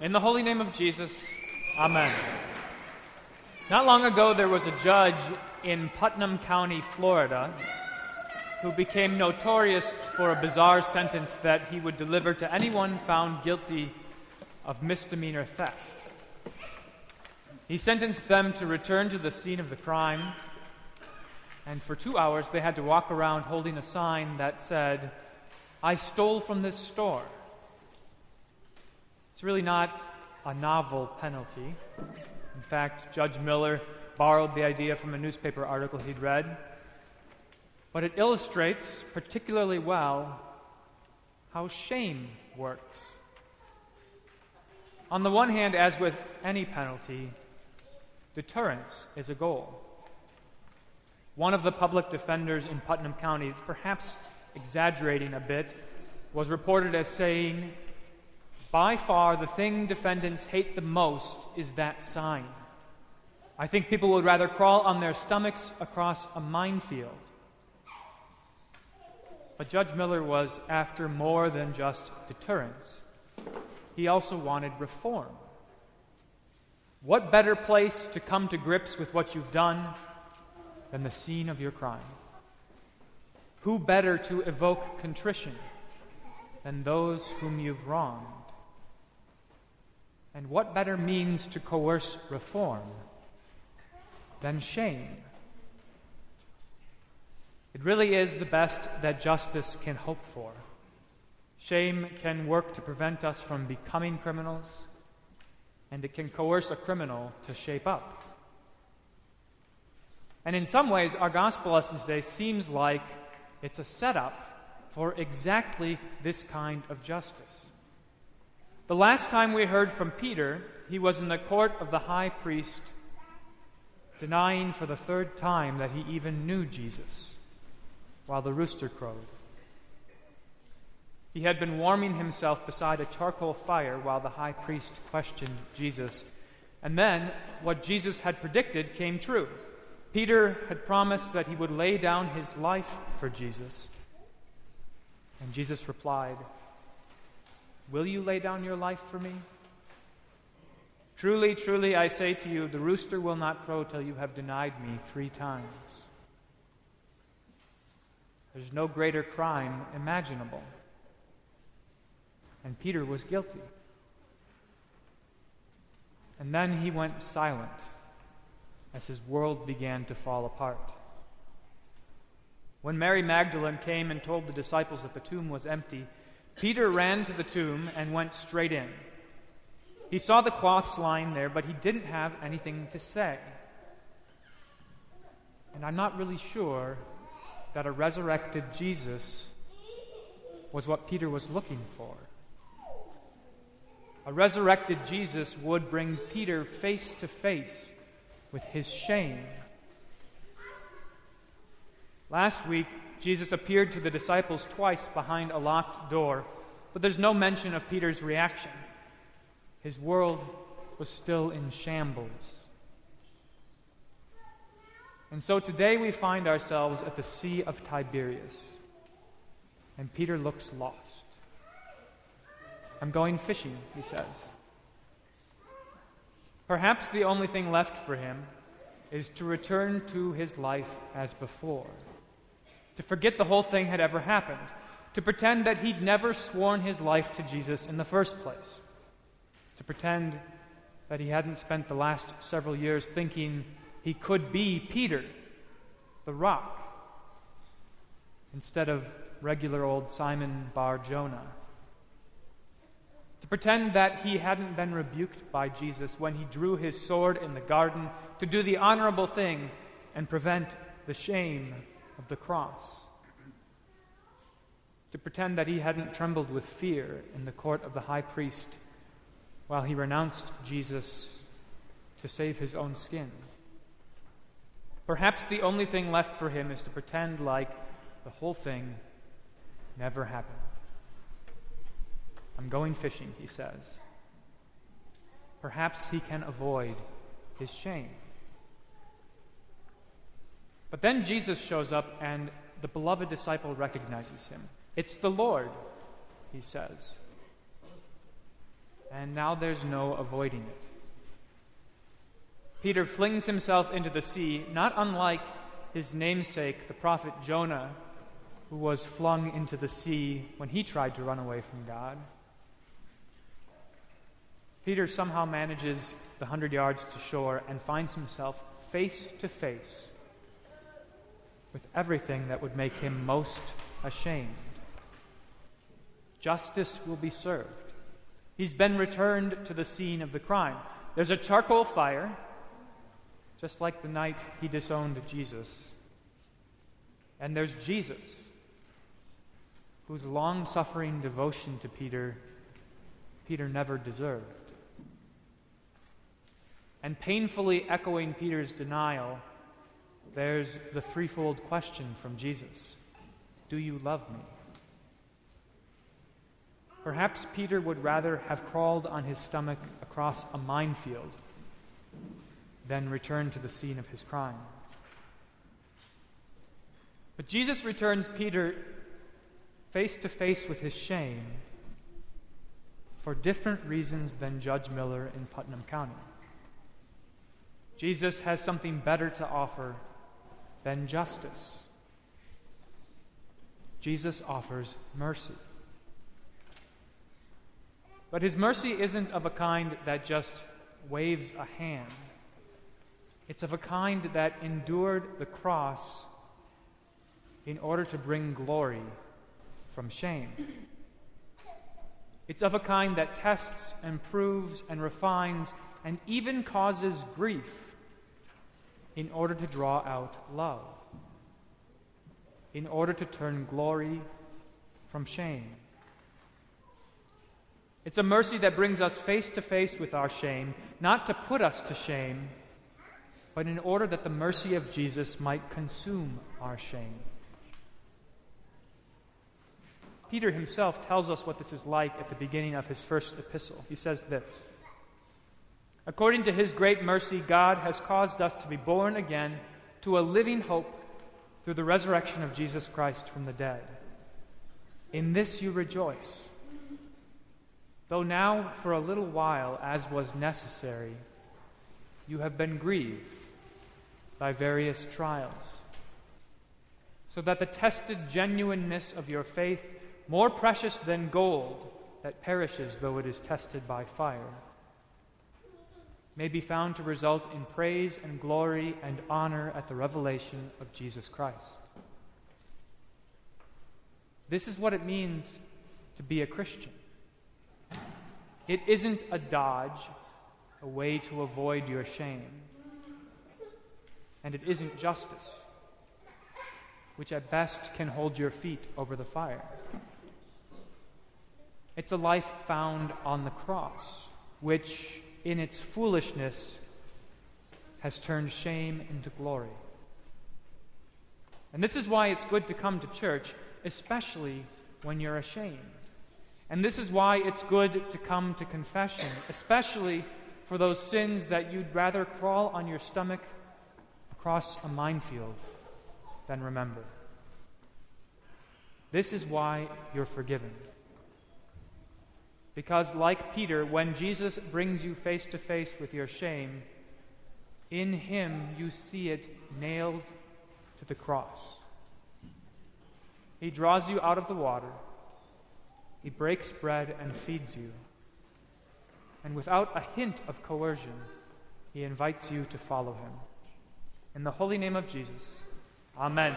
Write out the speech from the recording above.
In the holy name of Jesus, Amen. Not long ago, there was a judge in Putnam County, Florida, who became notorious for a bizarre sentence that he would deliver to anyone found guilty of misdemeanor theft. He sentenced them to return to the scene of the crime, and for two hours they had to walk around holding a sign that said, I stole from this store. It's really not a novel penalty. In fact, Judge Miller borrowed the idea from a newspaper article he'd read. But it illustrates particularly well how shame works. On the one hand, as with any penalty, deterrence is a goal. One of the public defenders in Putnam County, perhaps exaggerating a bit, was reported as saying, By far, the thing defendants hate the most is that sign. I think people would rather crawl on their stomachs across a minefield. But Judge Miller was after more than just deterrence, he also wanted reform. What better place to come to grips with what you've done than the scene of your crime? Who better to evoke contrition than those whom you've wronged? And what better means to coerce reform than shame? It really is the best that justice can hope for. Shame can work to prevent us from becoming criminals, and it can coerce a criminal to shape up. And in some ways, our gospel lesson today seems like it's a setup for exactly this kind of justice. The last time we heard from Peter, he was in the court of the high priest, denying for the third time that he even knew Jesus, while the rooster crowed. He had been warming himself beside a charcoal fire while the high priest questioned Jesus. And then, what Jesus had predicted came true. Peter had promised that he would lay down his life for Jesus. And Jesus replied, Will you lay down your life for me? Truly, truly, I say to you, the rooster will not crow till you have denied me three times. There's no greater crime imaginable. And Peter was guilty. And then he went silent as his world began to fall apart. When Mary Magdalene came and told the disciples that the tomb was empty, Peter ran to the tomb and went straight in. He saw the cloths lying there, but he didn't have anything to say. And I'm not really sure that a resurrected Jesus was what Peter was looking for. A resurrected Jesus would bring Peter face to face with his shame. Last week, Jesus appeared to the disciples twice behind a locked door, but there's no mention of Peter's reaction. His world was still in shambles. And so today we find ourselves at the Sea of Tiberias, and Peter looks lost. I'm going fishing, he says. Perhaps the only thing left for him is to return to his life as before, to forget the whole thing had ever happened, to pretend that he'd never sworn his life to Jesus in the first place, to pretend that he hadn't spent the last several years thinking he could be Peter, the rock, instead of regular old Simon Bar Jonah to pretend that he hadn't been rebuked by Jesus when he drew his sword in the garden to do the honorable thing and prevent the shame of the cross. To pretend that he hadn't trembled with fear in the court of the high priest while he renounced Jesus to save his own skin. Perhaps the only thing left for him is to pretend like the whole thing never happened. I'm going fishing, he says. Perhaps he can avoid his shame. But then Jesus shows up, and the beloved disciple recognizes him. It's the Lord, he says. and now there's no avoiding it. Peter flings himself into the sea, not unlike his namesake, the prophet Jonah, who was flung into the sea when he tried to run away from God. Peter somehow manages the hundred yards to shore and finds himself face to face with everything that would make him most ashamed. Justice will be served. He's been returned to the scene of the crime. There's a charcoal fire, just like the night he disowned Jesus. And there's Jesus, whose long suffering devotion to Peter, Peter never deserved. And painfully echoing Peter's denial, there's the threefold question from Jesus Do you love me? Perhaps Peter would rather have crawled on his stomach across a minefield than return to the scene of his crime. But Jesus returns Peter face to face with his shame for different reasons than Judge Miller in Putnam County. Jesus has something better to offer than justice. Jesus offers mercy. But his mercy isn't of a kind that just waves a hand. It's of a kind that endured the cross in order to bring glory from shame. It's of a kind that tests and proves and refines and even causes grief in order to draw out love, in order to turn glory from shame. It's a mercy that brings us face to face with our shame, not to put us to shame, but in order that the mercy of Jesus might consume our shame. Peter himself tells us what this is like at the beginning of his first epistle. He says this According to his great mercy, God has caused us to be born again to a living hope through the resurrection of Jesus Christ from the dead. In this you rejoice Though now, for a little while, as was necessary, you have been grieved by various trials, so that the tested genuineness of your faith, more precious than gold that perishes though it is tested by fire, may be found to result in praise and glory and honor at the revelation of Jesus Christ. This is what it means to be a Christian. It isn't a dodge, a way to avoid your shame. And it isn't justice, which at best can hold your feet over the fire. It's a life found on the cross, which, in its foolishness, has turned shame into glory. And this is why it's good to come to church, especially when you're ashamed. And this is why it's good to come to confession, especially for those sins that you'd rather crawl on your stomach across a minefield than remember. This is why you're forgiven. Because, like Peter, when Jesus brings you face to face with your shame, in him you see it nailed to the cross. He draws you out of the water he breaks bread and feeds you. And without a hint of coercion, he invites you to follow him. In the holy name of Jesus, Amen.